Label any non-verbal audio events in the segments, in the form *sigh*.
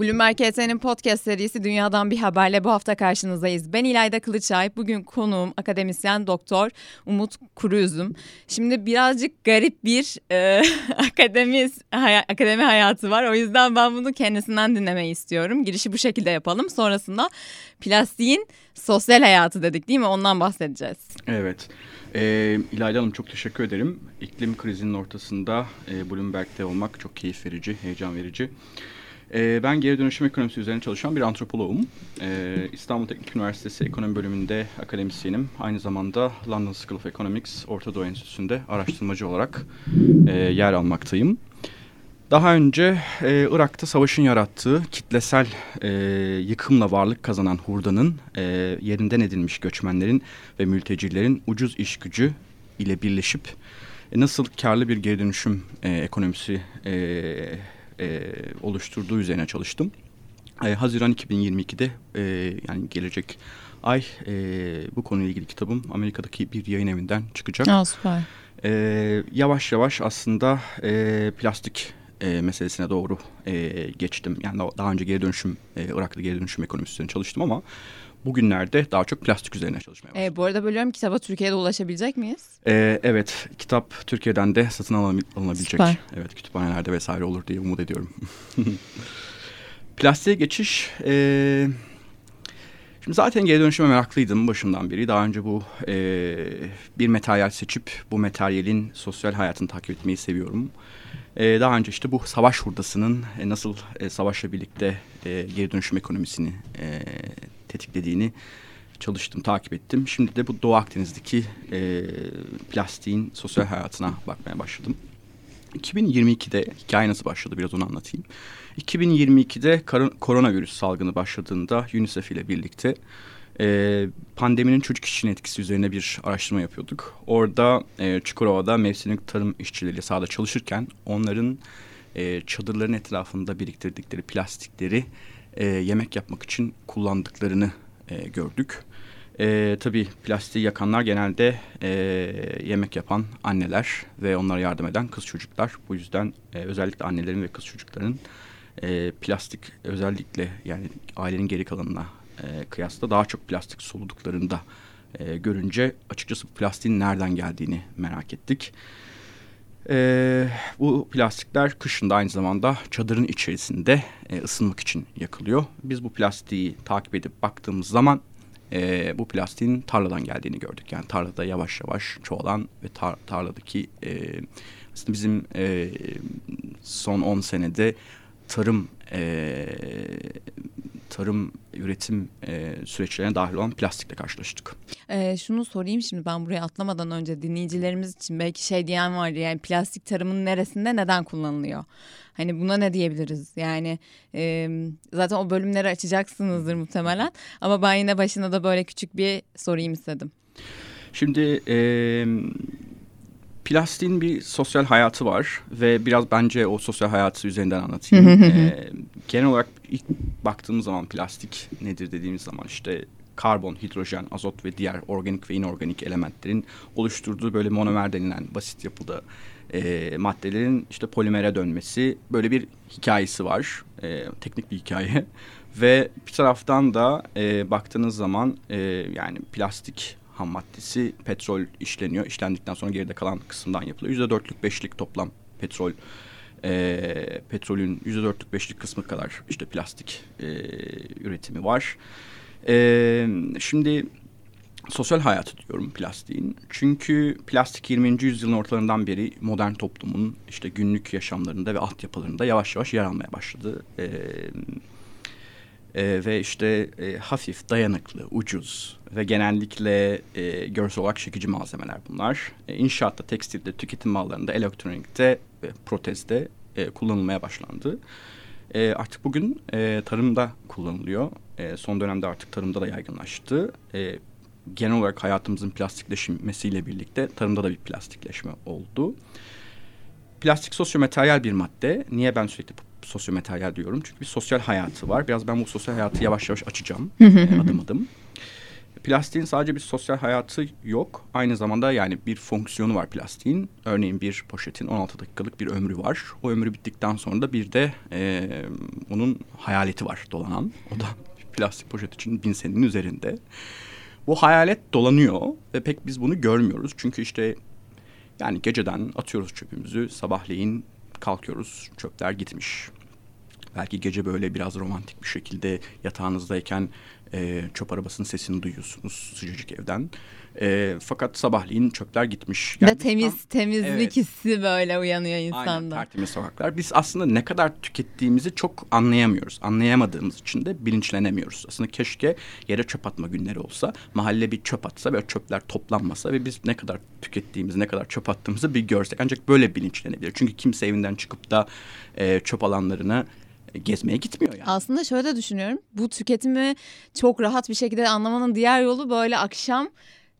Bloomberg HT'nin podcast serisi Dünyadan Bir Haberle bu hafta karşınızdayız. Ben İlayda Kılıçay, bugün konuğum akademisyen doktor Umut Kuruüzüm. Şimdi birazcık garip bir e, *laughs* akademis, hay akademi hayatı var. O yüzden ben bunu kendisinden dinlemeyi istiyorum. Girişi bu şekilde yapalım. Sonrasında plastiğin sosyal hayatı dedik değil mi? Ondan bahsedeceğiz. Evet. Ee, İlayda Hanım çok teşekkür ederim. İklim krizinin ortasında e, Bloomberg'de olmak çok keyif verici, heyecan verici. E, ben geri dönüşüm ekonomisi üzerine çalışan bir antropoloğum. E, İstanbul Teknik Üniversitesi Ekonomi Bölümünde akademisyenim. Aynı zamanda London School of Economics Orta Doğu Enstitüsü'nde araştırmacı olarak e, yer almaktayım. Daha önce e, Irak'ta savaşın yarattığı kitlesel e, yıkımla varlık kazanan hurdanın yerinden edilmiş göçmenlerin ve mültecilerin ucuz iş gücü ile birleşip nasıl karlı bir geri dönüşüm ekonomisi e, e, oluşturduğu üzerine çalıştım. E, Haziran 2022'de e, yani gelecek ay e, bu konuyla ilgili kitabım Amerika'daki bir yayın evinden çıkacak. Aa, süper. E, yavaş yavaş aslında e, plastik e, meselesine doğru e, geçtim. Yani daha önce geri dönüşüm, e, Irak'ta geri dönüşüm ekonomisi üzerine çalıştım ama bugünlerde daha çok plastik üzerine çalışmaya başladım. E, bu arada bölüyorum kitaba Türkiye'de ulaşabilecek miyiz? E, evet, kitap Türkiye'den de satın alınabilecek. Süper. Evet, kütüphanelerde vesaire olur diye umut ediyorum. *laughs* Plastiğe geçiş... E, Şimdi zaten geri dönüşüme meraklıydım başından beri. Daha önce bu e, bir materyal seçip bu materyalin sosyal hayatını takip etmeyi seviyorum. E, daha önce işte bu savaş hurdasının e, nasıl e, savaşla birlikte e, geri dönüşüm ekonomisini e, tetiklediğini çalıştım, takip ettim. Şimdi de bu Doğu Akdeniz'deki e, plastiğin sosyal hayatına bakmaya başladım. 2022'de hikaye nasıl başladı biraz onu anlatayım. 2022'de koronavirüs salgını başladığında UNICEF ile birlikte e, pandeminin çocuk işçinin etkisi üzerine bir araştırma yapıyorduk. Orada e, Çukurova'da mevsimlik tarım işçileriyle sahada çalışırken onların e, çadırların etrafında biriktirdikleri plastikleri e, yemek yapmak için kullandıklarını e, gördük. E, tabii plastiği yakanlar genelde e, yemek yapan anneler ve onlara yardım eden kız çocuklar. Bu yüzden e, özellikle annelerin ve kız çocukların e, plastik özellikle yani ailenin geri kalanına e, kıyasla daha çok plastik soluduklarında e, görünce açıkçası plastiğin nereden geldiğini merak ettik. E, bu plastikler kışında aynı zamanda çadırın içerisinde e, ısınmak için yakılıyor. Biz bu plastiği takip edip baktığımız zaman e, bu plastiğin tarladan geldiğini gördük. Yani tarlada yavaş yavaş çoğalan ve tar tarladaki e, aslında bizim e, son 10 senede tarım e, tarım üretim e, süreçlerine dahil olan plastikle karşılaştık. E, şunu sorayım şimdi ben buraya atlamadan önce dinleyicilerimiz için belki şey diyen var yani plastik tarımın neresinde neden kullanılıyor? Hani buna ne diyebiliriz? Yani e, zaten o bölümleri açacaksınızdır muhtemelen ama ben yine başına da böyle küçük bir sorayım istedim. Şimdi e, plastiğin bir sosyal hayatı var ve biraz bence o sosyal hayatı üzerinden anlatayım. *laughs* ee, genel olarak ilk baktığımız zaman plastik nedir dediğimiz zaman işte karbon, hidrojen, azot ve diğer organik ve inorganik elementlerin oluşturduğu böyle monomer denilen basit yapıda e, maddelerin işte polimere dönmesi böyle bir hikayesi var. E, teknik bir hikaye. *laughs* Ve bir taraftan da e, baktığınız zaman e, yani plastik ham maddesi petrol işleniyor. İşlendikten sonra geride kalan kısımdan yapılıyor. Yüzde dörtlük beşlik toplam petrol e, petrolün yüzde dörtlük beşlik kısmı kadar işte plastik e, üretimi var. E, şimdi sosyal hayatı diyorum plastiğin. Çünkü plastik 20. yüzyılın ortalarından beri modern toplumun işte günlük yaşamlarında ve altyapılarında yavaş yavaş yer almaya başladı. E, e, ve işte e, hafif, dayanıklı, ucuz ve genellikle e, görsel olarak çekici malzemeler bunlar. E, inşaatta, tekstilde, tüketim mallarında, elektronikte ve protezde e, kullanılmaya başlandı. E, artık bugün e, tarımda kullanılıyor. E, son dönemde artık tarımda da yaygınlaştı. E, genel olarak hayatımızın plastikleşmesiyle birlikte tarımda da bir plastikleşme oldu. Plastik sosyomateryal bir madde. Niye ben sürekli sosyomateryal diyorum? Çünkü bir sosyal hayatı var. Biraz ben bu sosyal hayatı yavaş yavaş açacağım e, adım adım. Plastiğin sadece bir sosyal hayatı yok. Aynı zamanda yani bir fonksiyonu var plastiğin. Örneğin bir poşetin 16 dakikalık bir ömrü var. O ömrü bittikten sonra da bir de e, onun hayaleti var dolanan. O da plastik poşet için bin senenin üzerinde. Bu hayalet dolanıyor ve pek biz bunu görmüyoruz. Çünkü işte yani geceden atıyoruz çöpümüzü, sabahleyin kalkıyoruz, çöpler gitmiş. Belki gece böyle biraz romantik bir şekilde yatağınızdayken e, çöp arabasının sesini duyuyorsunuz sıcacık evden. E, fakat sabahleyin çöpler gitmiş. Yani Ve temiz tam, temizlik evet, hissi böyle uyanıyor insanda. Aynen tertemiz sokaklar. Biz aslında ne kadar tükettiğimizi çok anlayamıyoruz. Anlayamadığımız için de bilinçlenemiyoruz. Aslında keşke yere çöp atma günleri olsa. Mahalle bir çöp atsa ve çöpler toplanmasa ve biz ne kadar tükettiğimizi, ne kadar çöp attığımızı bir görsek. Ancak böyle bilinçlenebilir. Çünkü kimse evinden çıkıp da e, çöp alanlarına gezmeye gitmiyor yani. Aslında şöyle düşünüyorum. Bu tüketimi çok rahat bir şekilde anlamanın diğer yolu böyle akşam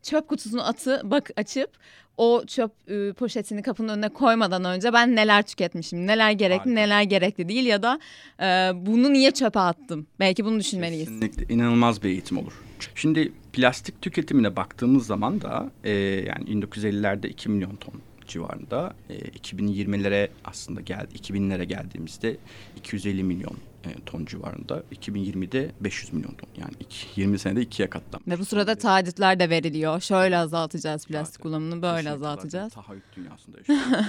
çöp kutusunu atı bak açıp o çöp e, poşetini kapının önüne koymadan önce ben neler tüketmişim, neler gerekli, Harika. neler gerekli değil ya da e, bunu niye çöpe attım? Belki bunu düşünmeliyiz. Kesinlikle inanılmaz bir eğitim olur. Şimdi plastik tüketimine baktığımız zaman da e, yani 1950'lerde 2 milyon ton civarında. E, 2020'lere aslında geldi. 2000'lere geldiğimizde 250 milyon e, ton civarında. 2020'de 500 milyon ton. Yani iki, 20 senede ikiye katlanmış. Ve bu sırada taahhütler de veriliyor. Şöyle azaltacağız plastik kullanımını, böyle Kesinlikle azaltacağız. Taahhüt dünyasında yaşıyoruz. *laughs* ee,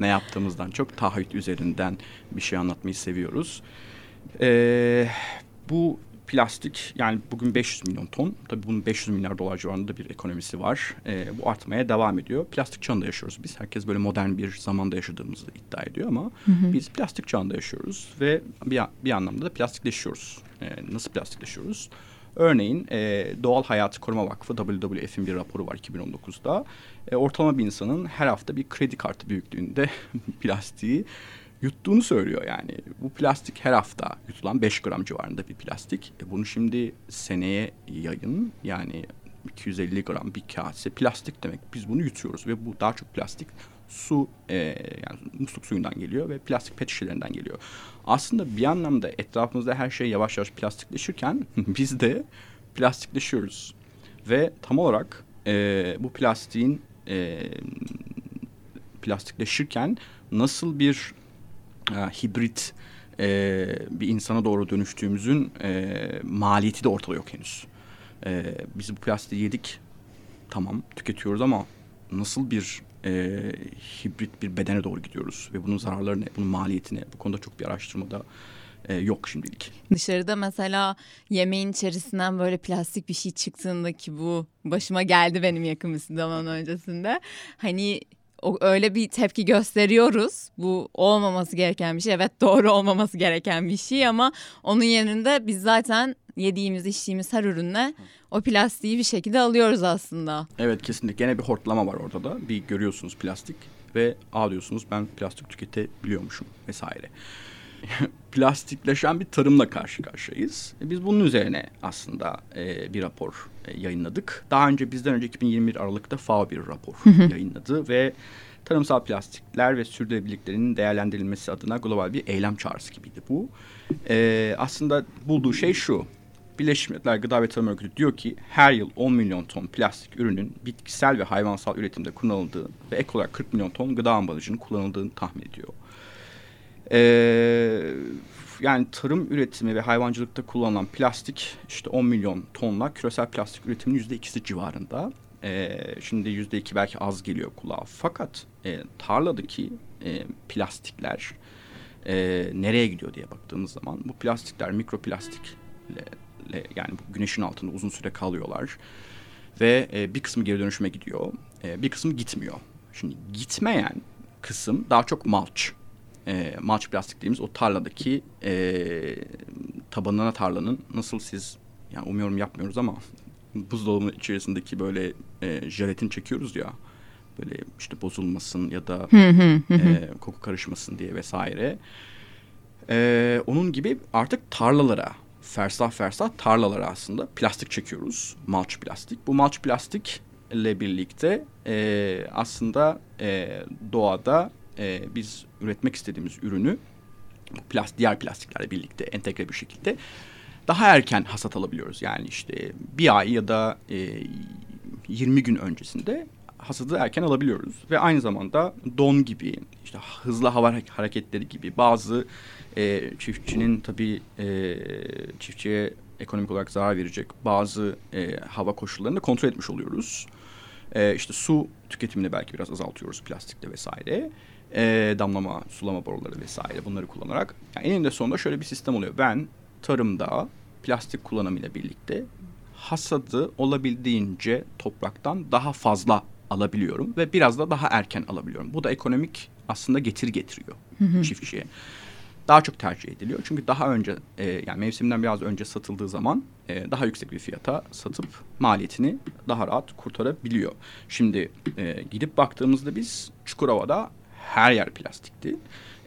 ne yaptığımızdan çok taahhüt üzerinden bir şey anlatmayı seviyoruz. Ee, bu plastik yani bugün 500 milyon ton. Tabii bunun 500 milyar dolar civarında bir ekonomisi var. E, bu artmaya devam ediyor. Plastik çağında yaşıyoruz biz. Herkes böyle modern bir zamanda yaşadığımızı iddia ediyor ama hı hı. biz plastik çağında yaşıyoruz ve bir, bir anlamda da plastikleşiyoruz. E, nasıl plastikleşiyoruz? Örneğin e, Doğal Hayat Koruma Vakfı WWF'in bir raporu var 2019'da. E, ortalama bir insanın her hafta bir kredi kartı büyüklüğünde *laughs* plastiği yuttuğunu söylüyor yani. Bu plastik her hafta yutulan 5 gram civarında bir plastik. E bunu şimdi seneye yayın yani 250 gram bir kase plastik demek. Biz bunu yutuyoruz ve bu daha çok plastik su e, yani musluk suyundan geliyor ve plastik pet şişelerinden geliyor. Aslında bir anlamda etrafımızda her şey yavaş yavaş plastikleşirken *laughs* biz de plastikleşiyoruz. Ve tam olarak e, bu plastiğin e, plastikleşirken nasıl bir hibrit e, bir insana doğru dönüştüğümüzün e, maliyeti de ortada yok henüz. E, biz bu plastiği yedik tamam tüketiyoruz ama nasıl bir e, hibrit bir bedene doğru gidiyoruz ve bunun zararları ne, bunun maliyeti ne bu konuda çok bir araştırmada e, yok şimdilik. Dışarıda mesela yemeğin içerisinden böyle plastik bir şey çıktığında ki bu başıma geldi benim yakın bir zaman öncesinde. Hani öyle bir tepki gösteriyoruz. Bu olmaması gereken bir şey. Evet doğru olmaması gereken bir şey ama onun yerinde biz zaten yediğimiz içtiğimiz her ürünle o plastiği bir şekilde alıyoruz aslında. Evet kesinlikle. Gene bir hortlama var orada da. Bir görüyorsunuz plastik ve aa diyorsunuz ben plastik tüketebiliyormuşum vesaire. *laughs* plastikleşen bir tarımla karşı karşıyayız. E, biz bunun üzerine aslında e, bir rapor e, yayınladık. Daha önce bizden önce 2021 Aralık'ta FAO bir rapor yayınladı ve tarımsal plastikler ve sürdürülebilirliklerin değerlendirilmesi adına global bir eylem çağrısı gibiydi bu. E, aslında bulduğu şey şu. Birleşmiş Milletler Gıda ve Tarım Örgütü diyor ki her yıl 10 milyon ton plastik ürünün bitkisel ve hayvansal üretimde kullanıldığı ve ek olarak 40 milyon ton gıda ambalajının kullanıldığını tahmin ediyor. Ee, yani tarım üretimi ve hayvancılıkta kullanılan plastik işte 10 milyon tonla küresel plastik üretiminin yüzde ikisi civarında. Ee, şimdi yüzde iki belki az geliyor kulağa. Fakat e, tarladaki e, plastikler e, nereye gidiyor diye baktığımız zaman bu plastikler mikroplastikle yani güneşin altında uzun süre kalıyorlar ve e, bir kısmı geri dönüşüme gidiyor, e, bir kısmı gitmiyor. Şimdi gitmeyen kısım daha çok mulch e, malç plastik dediğimiz o tarladaki e, tabanına tarlanın nasıl siz yani umuyorum yapmıyoruz ama buzdolabının içerisindeki böyle e, jelatin çekiyoruz ya böyle işte bozulmasın ya da e, koku karışmasın diye vesaire. E, onun gibi artık tarlalara fersah fersah tarlalara aslında plastik çekiyoruz. Mulch plastik. Bu mulch plastik ile birlikte e, aslında e, doğada e, biz üretmek istediğimiz ürünü plast, diğer plastiklerle birlikte entegre bir şekilde daha erken hasat alabiliyoruz. Yani işte bir ay ya da e, 20 gün öncesinde hasadı erken alabiliyoruz. Ve aynı zamanda don gibi, işte hızlı hava hareketleri gibi bazı e, çiftçinin tabii e, çiftçiye ekonomik olarak zarar verecek bazı e, hava koşullarını kontrol etmiş oluyoruz. E, işte su tüketimini belki biraz azaltıyoruz plastikle vesaire. E, damlama, sulama boruları vesaire bunları kullanarak. Yani eninde sonunda şöyle bir sistem oluyor. Ben tarımda plastik kullanımıyla birlikte hasadı olabildiğince topraktan daha fazla alabiliyorum ve biraz da daha erken alabiliyorum. Bu da ekonomik aslında getir getiriyor hı hı. çiftçiye. Daha çok tercih ediliyor. Çünkü daha önce e, yani mevsimden biraz önce satıldığı zaman e, daha yüksek bir fiyata satıp maliyetini daha rahat kurtarabiliyor. Şimdi e, gidip baktığımızda biz Çukurova'da her yer plastikti.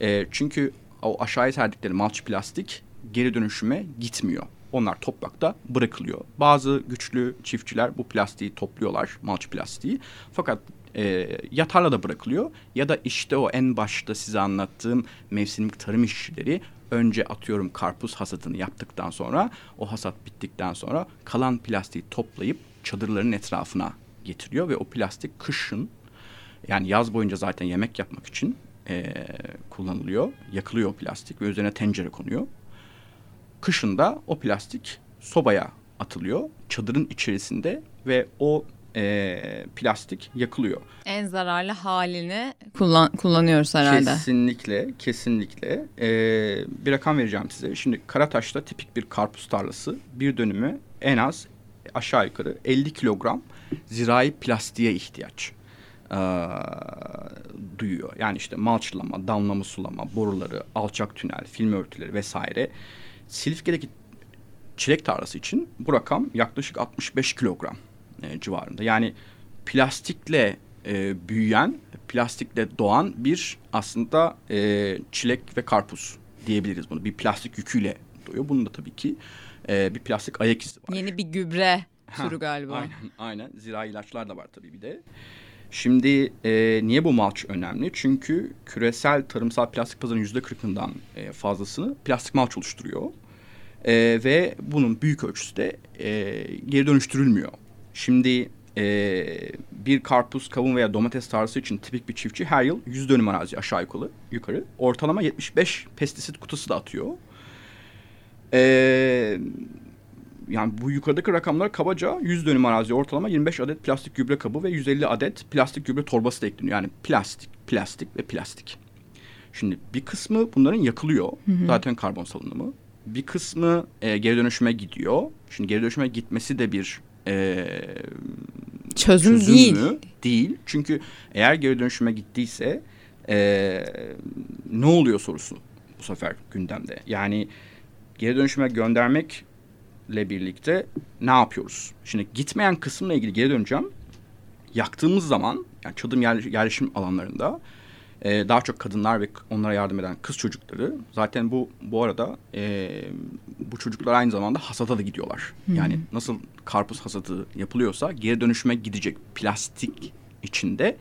E, çünkü o aşağıya serdikleri malç plastik geri dönüşüme gitmiyor. Onlar toprakta bırakılıyor. Bazı güçlü çiftçiler bu plastiği topluyorlar, malç plastiği. Fakat e, ya tarlada bırakılıyor ya da işte o en başta size anlattığım mevsimlik tarım işçileri önce atıyorum karpuz hasadını yaptıktan sonra o hasat bittikten sonra kalan plastiği toplayıp çadırların etrafına getiriyor ve o plastik kışın yani yaz boyunca zaten yemek yapmak için e, kullanılıyor. Yakılıyor o plastik ve üzerine tencere konuyor. Kışında o plastik sobaya atılıyor çadırın içerisinde ve o e, plastik yakılıyor. En zararlı halini kullan kullanıyoruz herhalde. Kesinlikle, kesinlikle. E, bir rakam vereceğim size. Şimdi Karataş'ta tipik bir karpuz tarlası bir dönümü en az aşağı yukarı 50 kilogram zirai plastiğe ihtiyaç e, duyuyor. Yani işte malçlama, damlama sulama, boruları, alçak tünel, film örtüleri vesaire. Silifke'deki çilek tarlası için bu rakam yaklaşık 65 kilogram e, civarında. Yani plastikle e, büyüyen, plastikle doğan bir aslında e, çilek ve karpuz diyebiliriz bunu. Bir plastik yüküyle doğuyor. Bunun da tabii ki e, bir plastik ayak izi var. Yeni bir gübre türü galiba. Aynen, aynen. Zirai ilaçlar da var tabii bir de. Şimdi e, niye bu malç önemli? Çünkü küresel tarımsal plastik pazarının yüzde kırkından e, fazlasını plastik malç oluşturuyor. E, ve bunun büyük ölçüsü e, geri dönüştürülmüyor. Şimdi e, bir karpuz, kavun veya domates tarlası için tipik bir çiftçi her yıl 100 dönüm arazi aşağı yukarı, yukarı ortalama 75 pestisit kutusu da atıyor. E, yani bu yukarıdaki rakamlar kabaca 100 dönüm arazi ortalama 25 adet plastik gübre kabı ve 150 adet plastik gübre torbası da ekleniyor. Yani plastik, plastik ve plastik. Şimdi bir kısmı bunların yakılıyor. Hı hı. Zaten karbon salınımı. Bir kısmı e, geri dönüşüme gidiyor. Şimdi geri dönüşüme gitmesi de bir e, çözüm, çözüm değil. Mü? Değil. Çünkü eğer geri dönüşüme gittiyse e, ne oluyor sorusu bu sefer gündemde. Yani geri dönüşüme göndermekle birlikte ne yapıyoruz? Şimdi gitmeyen kısımla ilgili geri döneceğim. Yaktığımız zaman yani çadır yerleşim alanlarında e, daha çok kadınlar ve onlara yardım eden kız çocukları zaten bu bu arada e, bu çocuklar aynı zamanda hasata da gidiyorlar. Hı. Yani nasıl karpuz hasadı yapılıyorsa geri dönüşüme gidecek plastik içinde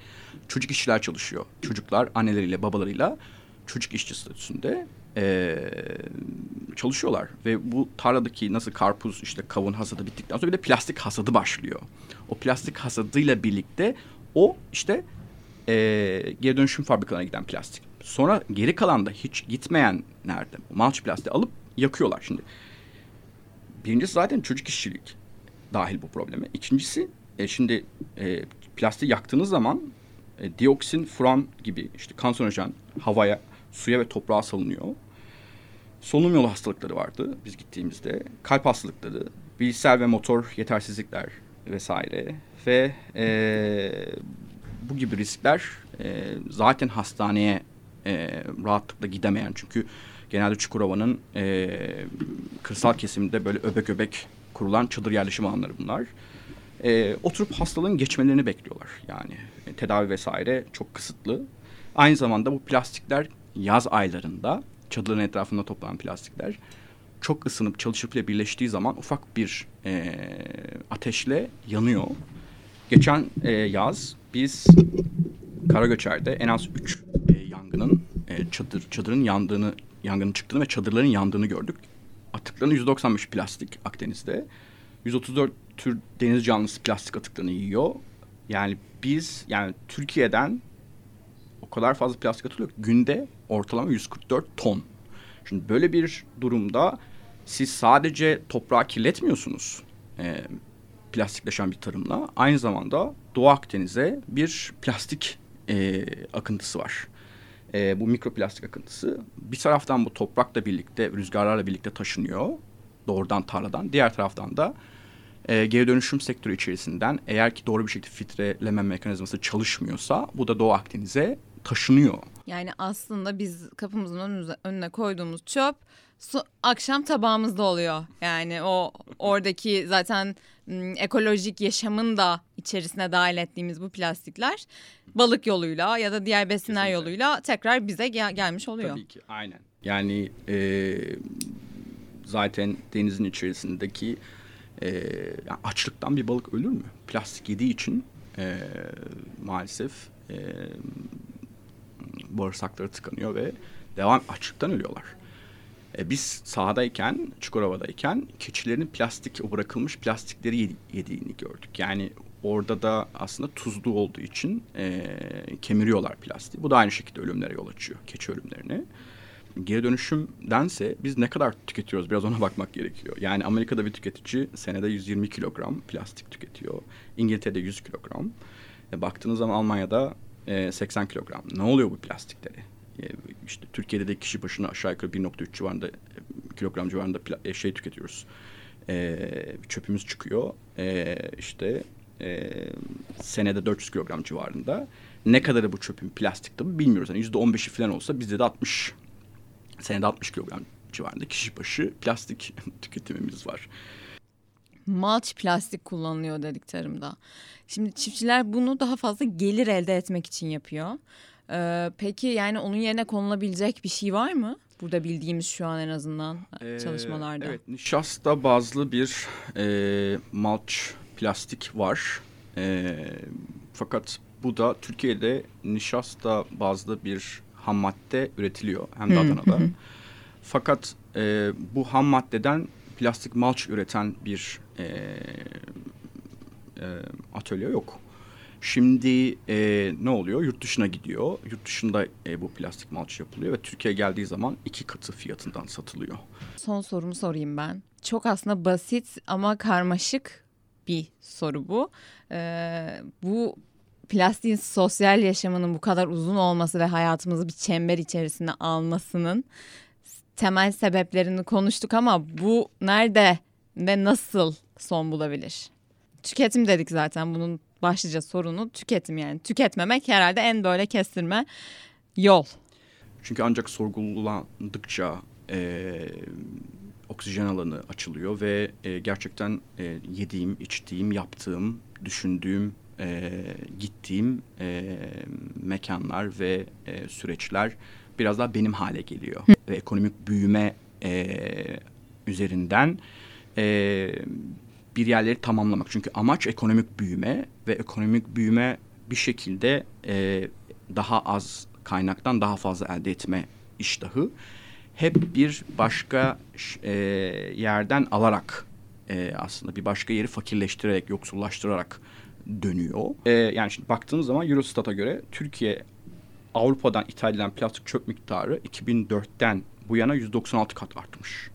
çocuk işçiler çalışıyor. Çocuklar anneleriyle babalarıyla çocuk işçi statüsünde e, çalışıyorlar. Ve bu tarladaki nasıl karpuz işte kavun hasadı bittikten sonra bir de plastik hasadı başlıyor. O plastik hasadıyla birlikte o işte e, geri dönüşüm fabrikalarına giden plastik. Sonra geri kalan da hiç gitmeyen nerede? Malç plastiği alıp yakıyorlar şimdi. Birincisi zaten çocuk işçilik dahil bu probleme. İkincisi e, şimdi e, plastiği yaktığınız zaman e, dioksin, furan gibi işte kanserojen havaya, suya ve toprağa salınıyor. Solunum yolu hastalıkları vardı biz gittiğimizde. Kalp hastalıkları, bilgisayar ve motor yetersizlikler vesaire. Ve e, bu gibi riskler e, zaten hastaneye e, rahatlıkla gidemeyen çünkü genelde Çukurova'nın e, kırsal kesiminde böyle öbek öbek kurulan çadır yerleşim alanları bunlar. E, oturup hastalığın geçmelerini bekliyorlar yani e, tedavi vesaire çok kısıtlı. Aynı zamanda bu plastikler yaz aylarında çadırın etrafında toplanan plastikler çok ısınıp çalışıp ile birleştiği zaman ufak bir e, ateşle yanıyor. Geçen e, yaz biz Karagöçer'de en az üç e, yangının e, çadır çadırın yandığını yangının çıktığını ve çadırların yandığını gördük. atıklarının 195 plastik Akdeniz'de. 134 tür deniz canlısı plastik atıklarını yiyor. Yani biz yani Türkiye'den o kadar fazla plastik atılıyor ki günde ortalama 144 ton. Şimdi böyle bir durumda siz sadece toprağı kirletmiyorsunuz e, plastikleşen bir tarımla. Aynı zamanda Doğu Akdeniz'e bir plastik e, akıntısı var. E, bu mikroplastik akıntısı bir taraftan bu toprakla birlikte, rüzgarlarla birlikte taşınıyor. Doğrudan tarladan. Diğer taraftan da e, geri dönüşüm sektörü içerisinden eğer ki doğru bir şekilde filtreleme mekanizması çalışmıyorsa bu da Doğu Akdeniz'e taşınıyor. Yani aslında biz kapımızın önüne, önüne koyduğumuz çöp su, akşam tabağımızda oluyor. Yani o oradaki zaten ekolojik yaşamın da içerisine dahil ettiğimiz bu plastikler balık yoluyla ya da diğer besinler Kesinlikle. yoluyla tekrar bize gel gelmiş oluyor. Tabii ki aynen. Yani e, zaten denizin içerisindeki e, açlıktan bir balık ölür mü? Plastik yediği için e, maalesef e, bağırsakları tıkanıyor ve devam açlıktan ölüyorlar. E, biz sahadayken, Çukurova'dayken keçilerin plastik, bırakılmış plastikleri yediğini gördük. Yani orada da aslında tuzlu olduğu için e, kemiriyorlar plastiği. Bu da aynı şekilde ölümlere yol açıyor, keçi ölümlerini. Geri dönüşümdense biz ne kadar tüketiyoruz biraz ona bakmak gerekiyor. Yani Amerika'da bir tüketici senede 120 kilogram plastik tüketiyor. İngiltere'de 100 kilogram. E, baktığınız zaman Almanya'da e, 80 kilogram. Ne oluyor bu plastikleri? E, işte Türkiye'de de kişi başına aşağı yukarı 1.3 civarında e, kilogram civarında e, şey tüketiyoruz. E, çöpümüz çıkıyor. E, işte e, senede 400 kilogram civarında. Ne kadarı bu çöpün plastik tabi bilmiyoruz. Yani %15'i falan olsa bizde de 60 senede 60 kilogram civarında kişi başı plastik *laughs* tüketimimiz var. Malç plastik kullanılıyor dedik tarımda. Şimdi çiftçiler bunu daha fazla gelir elde etmek için yapıyor. Ee, peki yani onun yerine konulabilecek bir şey var mı? Burada bildiğimiz şu an en azından ee, çalışmalarda. Evet, nişasta bazlı bir e, malç plastik var. E, fakat bu da Türkiye'de nişasta bazlı bir ham madde üretiliyor hem de Adana'da. Fakat e, bu ham maddeden plastik malç üreten bir e, e, atölye yok. Şimdi e, ne oluyor? Yurt dışına gidiyor. Yurt dışında e, bu plastik malç yapılıyor ve Türkiye'ye geldiği zaman iki katı fiyatından satılıyor. Son sorumu sorayım ben. Çok aslında basit ama karmaşık bir soru bu. Ee, bu plastiğin sosyal yaşamının bu kadar uzun olması ve hayatımızı bir çember içerisine almasının temel sebeplerini konuştuk ama bu nerede ve nasıl son bulabilir? Tüketim dedik zaten bunun başlıca sorunu tüketim yani. Tüketmemek herhalde en böyle kestirme yol. Çünkü ancak sorgulandıkça e, oksijen alanı açılıyor ve e, gerçekten e, yediğim, içtiğim, yaptığım, düşündüğüm, e, gittiğim e, mekanlar ve e, süreçler biraz daha benim hale geliyor. ve ekonomik büyüme e, üzerinden e, bir yerleri tamamlamak. Çünkü amaç ekonomik büyüme ve ekonomik büyüme bir şekilde e, daha az kaynaktan daha fazla elde etme iştahı hep bir başka e, yerden alarak e, aslında bir başka yeri fakirleştirerek, yoksullaştırarak dönüyor. E, yani şimdi baktığınız zaman Eurostat'a göre Türkiye Avrupa'dan ithal edilen plastik çöp miktarı 2004'ten bu yana 196 kat artmış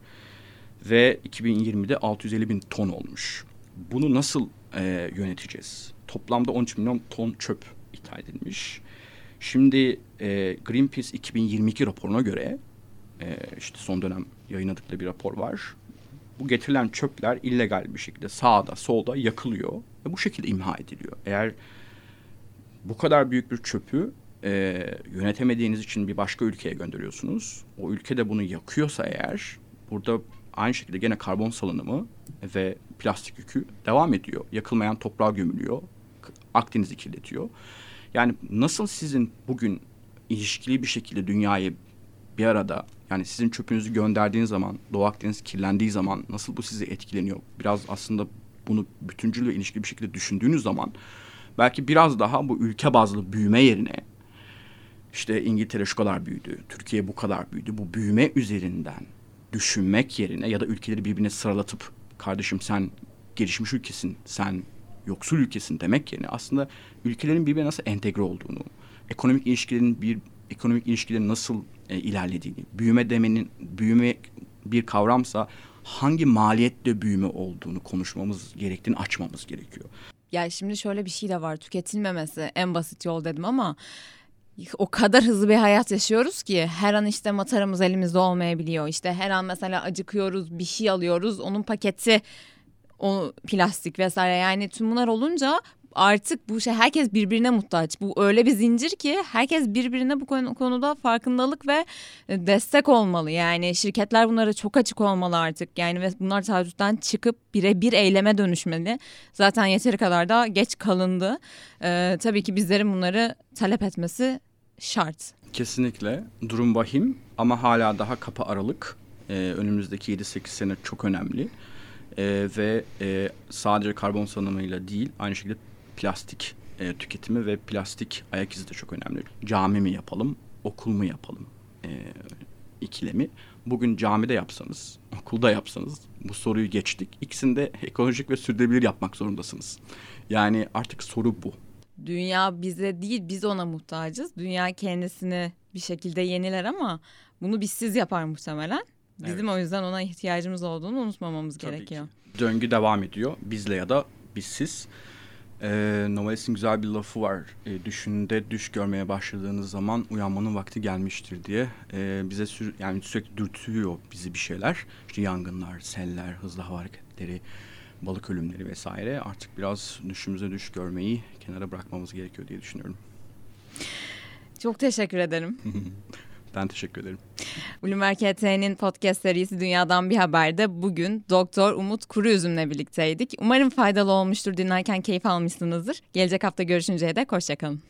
ve 2020'de 650 bin ton olmuş. Bunu nasıl e, yöneteceğiz? Toplamda 13 milyon ton çöp ithal edilmiş. Şimdi e, Greenpeace 2022 raporuna göre e, işte son dönem yayınladıkları bir rapor var. Bu getirilen çöpler illegal bir şekilde sağda solda yakılıyor ve bu şekilde imha ediliyor. Eğer bu kadar büyük bir çöpü e, yönetemediğiniz için bir başka ülkeye gönderiyorsunuz. O ülke de bunu yakıyorsa eğer burada aynı şekilde gene karbon salınımı ve plastik yükü devam ediyor. Yakılmayan toprağa gömülüyor. Akdeniz'i kirletiyor. Yani nasıl sizin bugün ilişkili bir şekilde dünyayı bir arada yani sizin çöpünüzü gönderdiğiniz zaman Doğu Akdeniz kirlendiği zaman nasıl bu sizi etkileniyor? Biraz aslında bunu bütüncül ve ilişkili bir şekilde düşündüğünüz zaman belki biraz daha bu ülke bazlı büyüme yerine işte İngiltere şu kadar büyüdü, Türkiye bu kadar büyüdü. Bu büyüme üzerinden düşünmek yerine ya da ülkeleri birbirine sıralatıp kardeşim sen gelişmiş ülkesin, sen yoksul ülkesin demek yerine aslında ülkelerin birbirine nasıl entegre olduğunu, ekonomik ilişkilerin bir ekonomik ilişkilerin nasıl e, ilerlediğini, büyüme demenin büyüme bir kavramsa hangi maliyetle büyüme olduğunu konuşmamız gerektiğini açmamız gerekiyor. Ya şimdi şöyle bir şey de var tüketilmemesi en basit yol dedim ama o kadar hızlı bir hayat yaşıyoruz ki her an işte mataramız elimizde olmayabiliyor. İşte her an mesela acıkıyoruz bir şey alıyoruz onun paketi o plastik vesaire yani tüm bunlar olunca artık bu şey herkes birbirine muhtaç. Bu öyle bir zincir ki herkes birbirine bu konuda farkındalık ve e, destek olmalı. Yani şirketler bunlara çok açık olmalı artık. Yani ve bunlar taahhütten çıkıp birebir eyleme dönüşmeli. Zaten yeteri kadar da geç kalındı. Ee, tabii ki bizlerin bunları talep etmesi şart. Kesinlikle. Durum vahim ama hala daha kapı aralık. Ee, önümüzdeki 7-8 sene çok önemli. Ee, ve e, sadece karbon salınımıyla değil aynı şekilde plastik e, tüketimi ve plastik ayak izi de çok önemli. Cami mi yapalım, okul mu yapalım e, ikilemi. Bugün camide yapsanız, *laughs* okulda yapsanız bu soruyu geçtik. İkisini de ekolojik ve sürdürülebilir yapmak zorundasınız. Yani artık soru bu. Dünya bize değil biz ona muhtacız. Dünya kendisini bir şekilde yeniler ama bunu bizsiz yapar muhtemelen. Bizim evet. o yüzden ona ihtiyacımız olduğunu unutmamamız Tabii gerekiyor. Ki. Döngü devam ediyor. Bizle ya da bizsiz. E, Novelist'in güzel bir lafı var. E, düşünde düş görmeye başladığınız zaman uyanmanın vakti gelmiştir diye. E, bize sür, yani sürekli dürtüyor bizi bir şeyler. İşte yangınlar, seller, hızlı hava hareketleri, balık ölümleri vesaire. Artık biraz düşümüze düş görmeyi kenara bırakmamız gerekiyor diye düşünüyorum. Çok teşekkür ederim. *laughs* Ben teşekkür ederim. Bloomberg HT'nin podcast serisi Dünyadan Bir Haber'de bugün Doktor Umut Kuruüzüm'le birlikteydik. Umarım faydalı olmuştur dinlerken keyif almışsınızdır. Gelecek hafta görüşünceye dek hoşçakalın.